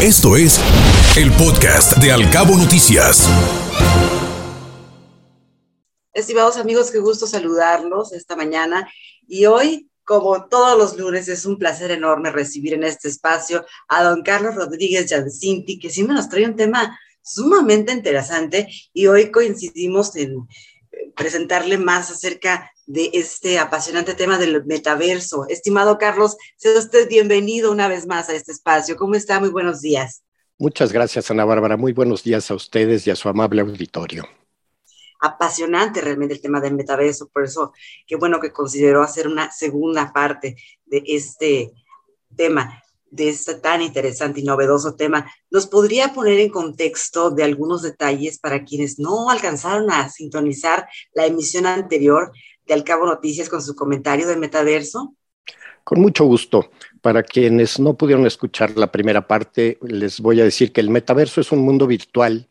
Esto es el podcast de Alcabo Noticias. Estimados amigos, qué gusto saludarlos esta mañana. Y hoy, como todos los lunes, es un placer enorme recibir en este espacio a don Carlos Rodríguez Yancinti, que siempre nos trae un tema sumamente interesante y hoy coincidimos en presentarle más acerca de este apasionante tema del metaverso. Estimado Carlos, sea usted bienvenido una vez más a este espacio. ¿Cómo está? Muy buenos días. Muchas gracias, Ana Bárbara. Muy buenos días a ustedes y a su amable auditorio. Apasionante realmente el tema del metaverso, por eso qué bueno que consideró hacer una segunda parte de este tema de este tan interesante y novedoso tema, ¿nos podría poner en contexto de algunos detalles para quienes no alcanzaron a sintonizar la emisión anterior de Al Cabo Noticias con su comentario del metaverso? Con mucho gusto. Para quienes no pudieron escuchar la primera parte, les voy a decir que el metaverso es un mundo virtual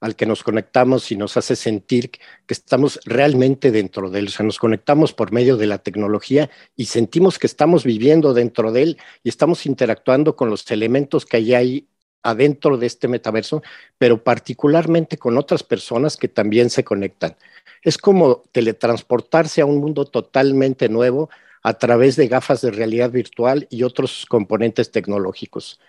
al que nos conectamos y nos hace sentir que estamos realmente dentro de él. O sea, nos conectamos por medio de la tecnología y sentimos que estamos viviendo dentro de él y estamos interactuando con los elementos que hay ahí adentro de este metaverso, pero particularmente con otras personas que también se conectan. Es como teletransportarse a un mundo totalmente nuevo a través de gafas de realidad virtual y otros componentes tecnológicos.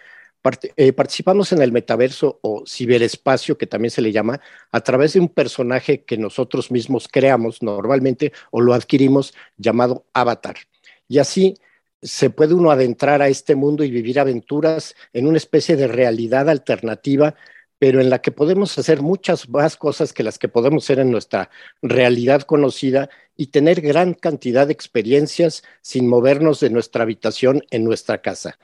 Eh, participamos en el metaverso o ciberespacio, que también se le llama, a través de un personaje que nosotros mismos creamos normalmente o lo adquirimos llamado avatar. Y así se puede uno adentrar a este mundo y vivir aventuras en una especie de realidad alternativa pero en la que podemos hacer muchas más cosas que las que podemos hacer en nuestra realidad conocida y tener gran cantidad de experiencias sin movernos de nuestra habitación en nuestra casa.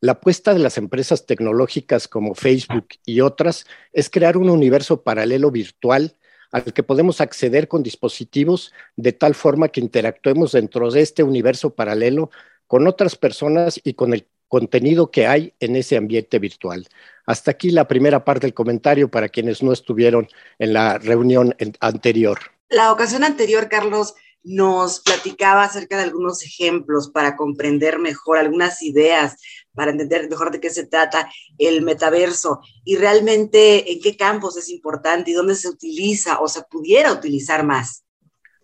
La apuesta de las empresas tecnológicas como Facebook y otras es crear un universo paralelo virtual al que podemos acceder con dispositivos de tal forma que interactuemos dentro de este universo paralelo con otras personas y con el contenido que hay en ese ambiente virtual. Hasta aquí la primera parte del comentario para quienes no estuvieron en la reunión anterior. La ocasión anterior, Carlos, nos platicaba acerca de algunos ejemplos para comprender mejor algunas ideas, para entender mejor de qué se trata el metaverso y realmente en qué campos es importante y dónde se utiliza o se pudiera utilizar más.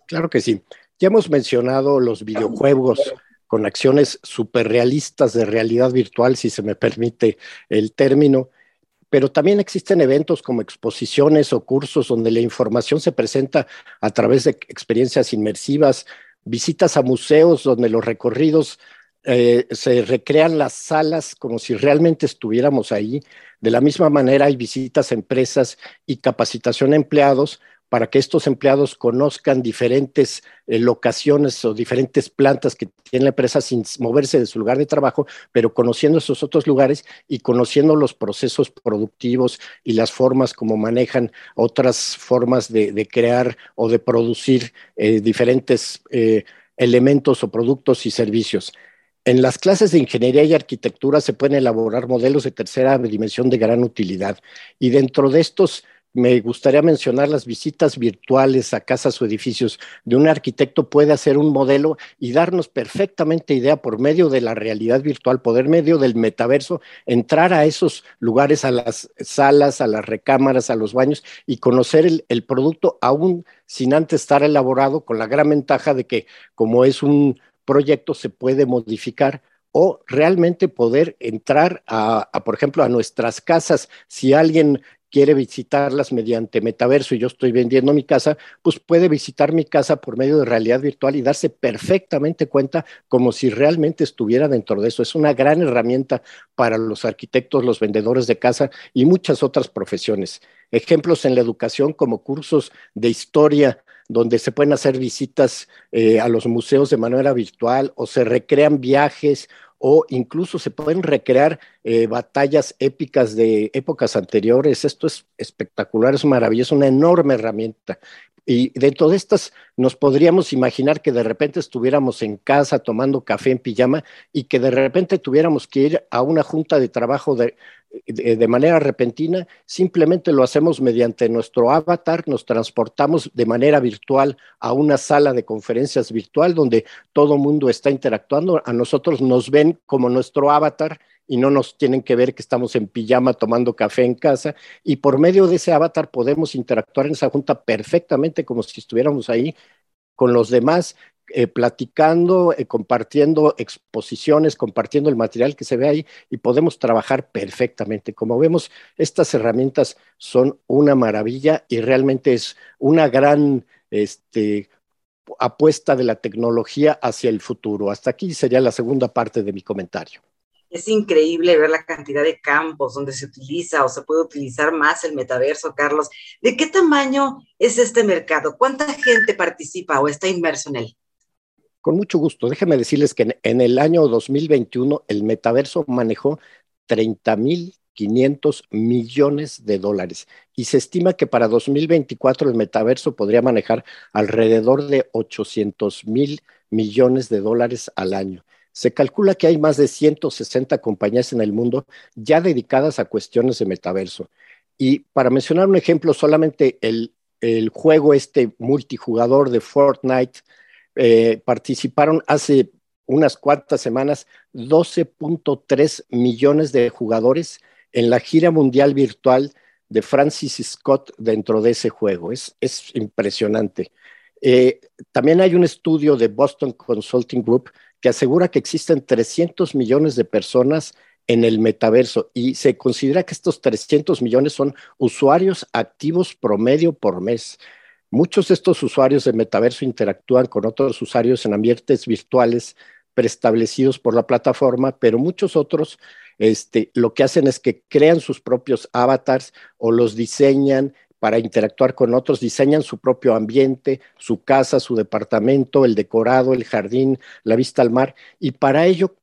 Claro que sí. Ya hemos mencionado los videojuegos con acciones superrealistas de realidad virtual, si se me permite el término, pero también existen eventos como exposiciones o cursos donde la información se presenta a través de experiencias inmersivas, visitas a museos donde los recorridos eh, se recrean las salas como si realmente estuviéramos ahí. De la misma manera hay visitas a empresas y capacitación a empleados para que estos empleados conozcan diferentes eh, locaciones o diferentes plantas que tiene la empresa sin moverse de su lugar de trabajo, pero conociendo esos otros lugares y conociendo los procesos productivos y las formas como manejan otras formas de, crear o de producir eh, diferentes elementos o productos y servicios. En las clases de ingeniería y arquitectura se pueden elaborar modelos de tercera dimensión de gran utilidad. Y dentro de estos me gustaría mencionar las visitas virtuales a casas o edificios de un arquitecto. Puede hacer un modelo y darnos perfectamente idea por medio de la realidad virtual, poder medio del metaverso, entrar a esos lugares, a las salas, a las recámaras, a los baños y conocer el, el producto aún sin antes estar elaborado, con la gran ventaja de que como es un proyecto se puede modificar o realmente poder entrar a, a, por ejemplo, a nuestras casas. Si alguien quiere visitarlas mediante metaverso y yo estoy vendiendo mi casa, pues puede visitar mi casa por medio de realidad virtual y darse perfectamente cuenta como si realmente estuviera dentro de eso. Es una gran herramienta para los arquitectos, los vendedores de casa y muchas otras profesiones. Ejemplos en la educación como cursos de historia donde se pueden hacer visitas eh, a los museos de manera virtual o se recrean viajes o incluso se pueden recrear eh, batallas épicas de épocas anteriores. Esto es espectacular, es maravilloso, una enorme herramienta. Y dentro de estas nos podríamos imaginar que de repente estuviéramos en casa tomando café en pijama y que de repente tuviéramos que ir a una junta de trabajo de, de, manera repentina, simplemente lo hacemos mediante nuestro avatar, nos transportamos de manera virtual a una sala de conferencias virtual donde todo mundo está interactuando, a nosotros nos ven como nuestro avatar y no nos tienen que ver que estamos en pijama tomando café en casa. Y por medio de ese avatar podemos interactuar en esa junta perfectamente como si estuviéramos ahí con los demás eh, platicando, eh, compartiendo exposiciones, compartiendo el material que se ve ahí y podemos trabajar perfectamente. Como vemos, estas herramientas son una maravilla y realmente es una gran este, apuesta de la tecnología hacia el futuro. Hasta aquí sería la segunda parte de mi comentario. Es increíble ver la cantidad de campos donde se utiliza o se puede utilizar más el metaverso, Carlos. ¿De qué tamaño es este mercado? ¿Cuánta gente participa o está inmerso en él? Con mucho gusto. Déjenme decirles que en, el año 2021 el metaverso manejó 30.500 millones de dólares y se estima que para 2024 el metaverso podría manejar alrededor de 800 mil millones de dólares al año. Se calcula que hay más de 160 compañías en el mundo ya dedicadas a cuestiones de metaverso. Y para mencionar un ejemplo, solamente el, el juego este multijugador de Fortnite eh, participaron hace unas cuantas semanas 12.3 millones de jugadores en la gira mundial virtual de Francis Scott dentro de ese juego. Es, es impresionante. Eh, también hay un estudio de Boston Consulting Group que asegura que existen 300 millones de personas en el metaverso y se considera que estos 300 millones son usuarios activos promedio por mes. Muchos de estos usuarios de metaverso interactúan con otros usuarios en ambientes virtuales preestablecidos por la plataforma, pero muchos otros este, lo que hacen es que crean sus propios avatars o los diseñan para interactuar con otros, diseñan su propio ambiente, su casa, su departamento, el decorado, el jardín, la vista al mar, y para ello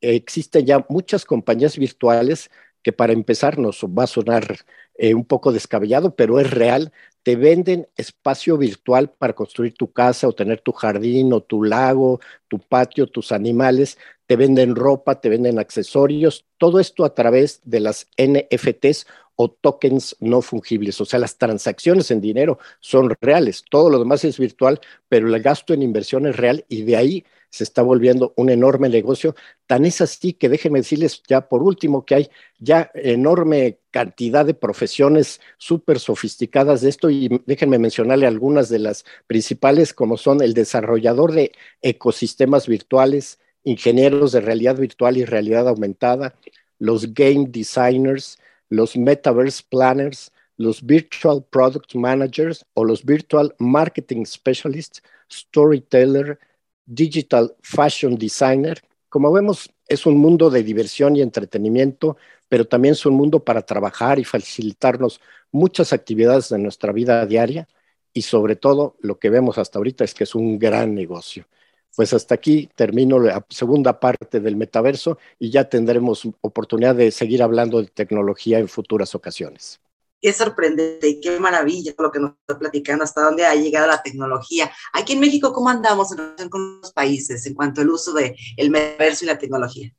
eh, existen ya muchas compañías virtuales que para empezar nos va a sonar eh, un poco descabellado, pero es real, te venden espacio virtual para construir tu casa o tener tu jardín o tu lago, tu patio, tus animales, te venden ropa, te venden accesorios, todo esto a través de las NFTs o tokens no fungibles, o sea, las transacciones en dinero son reales, todo lo demás es virtual, pero el gasto en inversión es real y de ahí se está volviendo un enorme negocio. Tan es así que déjenme decirles ya por último que hay ya enorme cantidad de profesiones súper sofisticadas de esto y déjenme mencionarle algunas de las principales como son el desarrollador de ecosistemas virtuales, ingenieros de realidad virtual y realidad aumentada, los game designers, los metaverse planners, los virtual product managers o los virtual marketing specialists, storyteller, digital fashion designer. Como vemos, es un mundo de diversión y entretenimiento, pero también es un mundo para trabajar y facilitarnos muchas actividades de nuestra vida diaria y sobre todo lo que vemos hasta ahorita es que es un gran negocio. Pues hasta aquí termino la segunda parte del metaverso y ya tendremos oportunidad de seguir hablando de tecnología en futuras ocasiones. Qué sorprendente y qué maravilla lo que nos está platicando, hasta dónde ha llegado la tecnología. Aquí en México, ¿cómo andamos en relación con los países en cuanto al uso del el metaverso y la tecnología?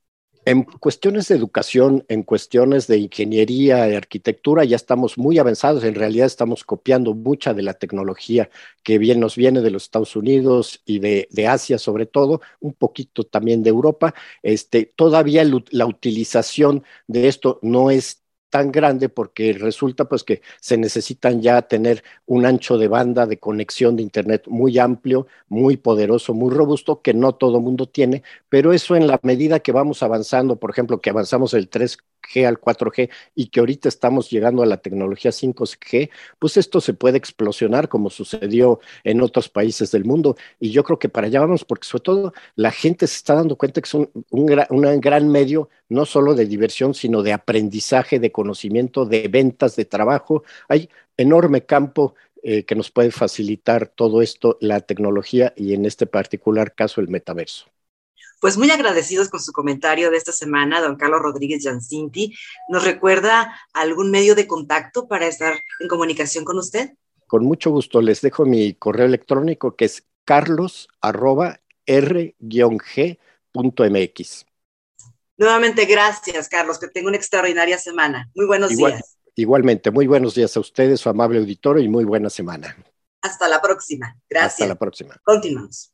En cuestiones de educación, en cuestiones de ingeniería y arquitectura, ya estamos muy avanzados. En realidad estamos copiando mucha de la tecnología que bien nos viene de los Estados Unidos y de, de Asia, sobre todo, un poquito también de Europa. Este, todavía la utilización de esto no es tan grande porque resulta pues que se necesitan ya tener un ancho de banda de conexión de internet muy amplio, muy poderoso, muy robusto que no todo mundo tiene, pero eso en la medida que vamos avanzando, por ejemplo, que avanzamos el 3 G al 4G y que ahorita estamos llegando a la tecnología 5G, pues esto se puede explosionar como sucedió en otros países del mundo. Y yo creo que para allá vamos, porque sobre todo la gente se está dando cuenta que es un, un gran medio no solo de diversión, sino de aprendizaje, de conocimiento, de ventas, de trabajo. Hay enorme campo eh, que nos puede facilitar todo esto, la tecnología y en este particular caso el metaverso. Pues muy agradecidos con su comentario de esta semana, don Carlos Rodríguez Giancinti. ¿Nos recuerda algún medio de contacto para estar en comunicación con usted? Con mucho gusto, les dejo mi correo electrónico que es carlos r-g.mx. Nuevamente, gracias, Carlos. Que tenga una extraordinaria semana. Muy buenos días. Igualmente, muy buenos días a ustedes, su amable auditorio, y muy buena semana. Hasta la próxima. Gracias. Hasta la próxima. Continuamos.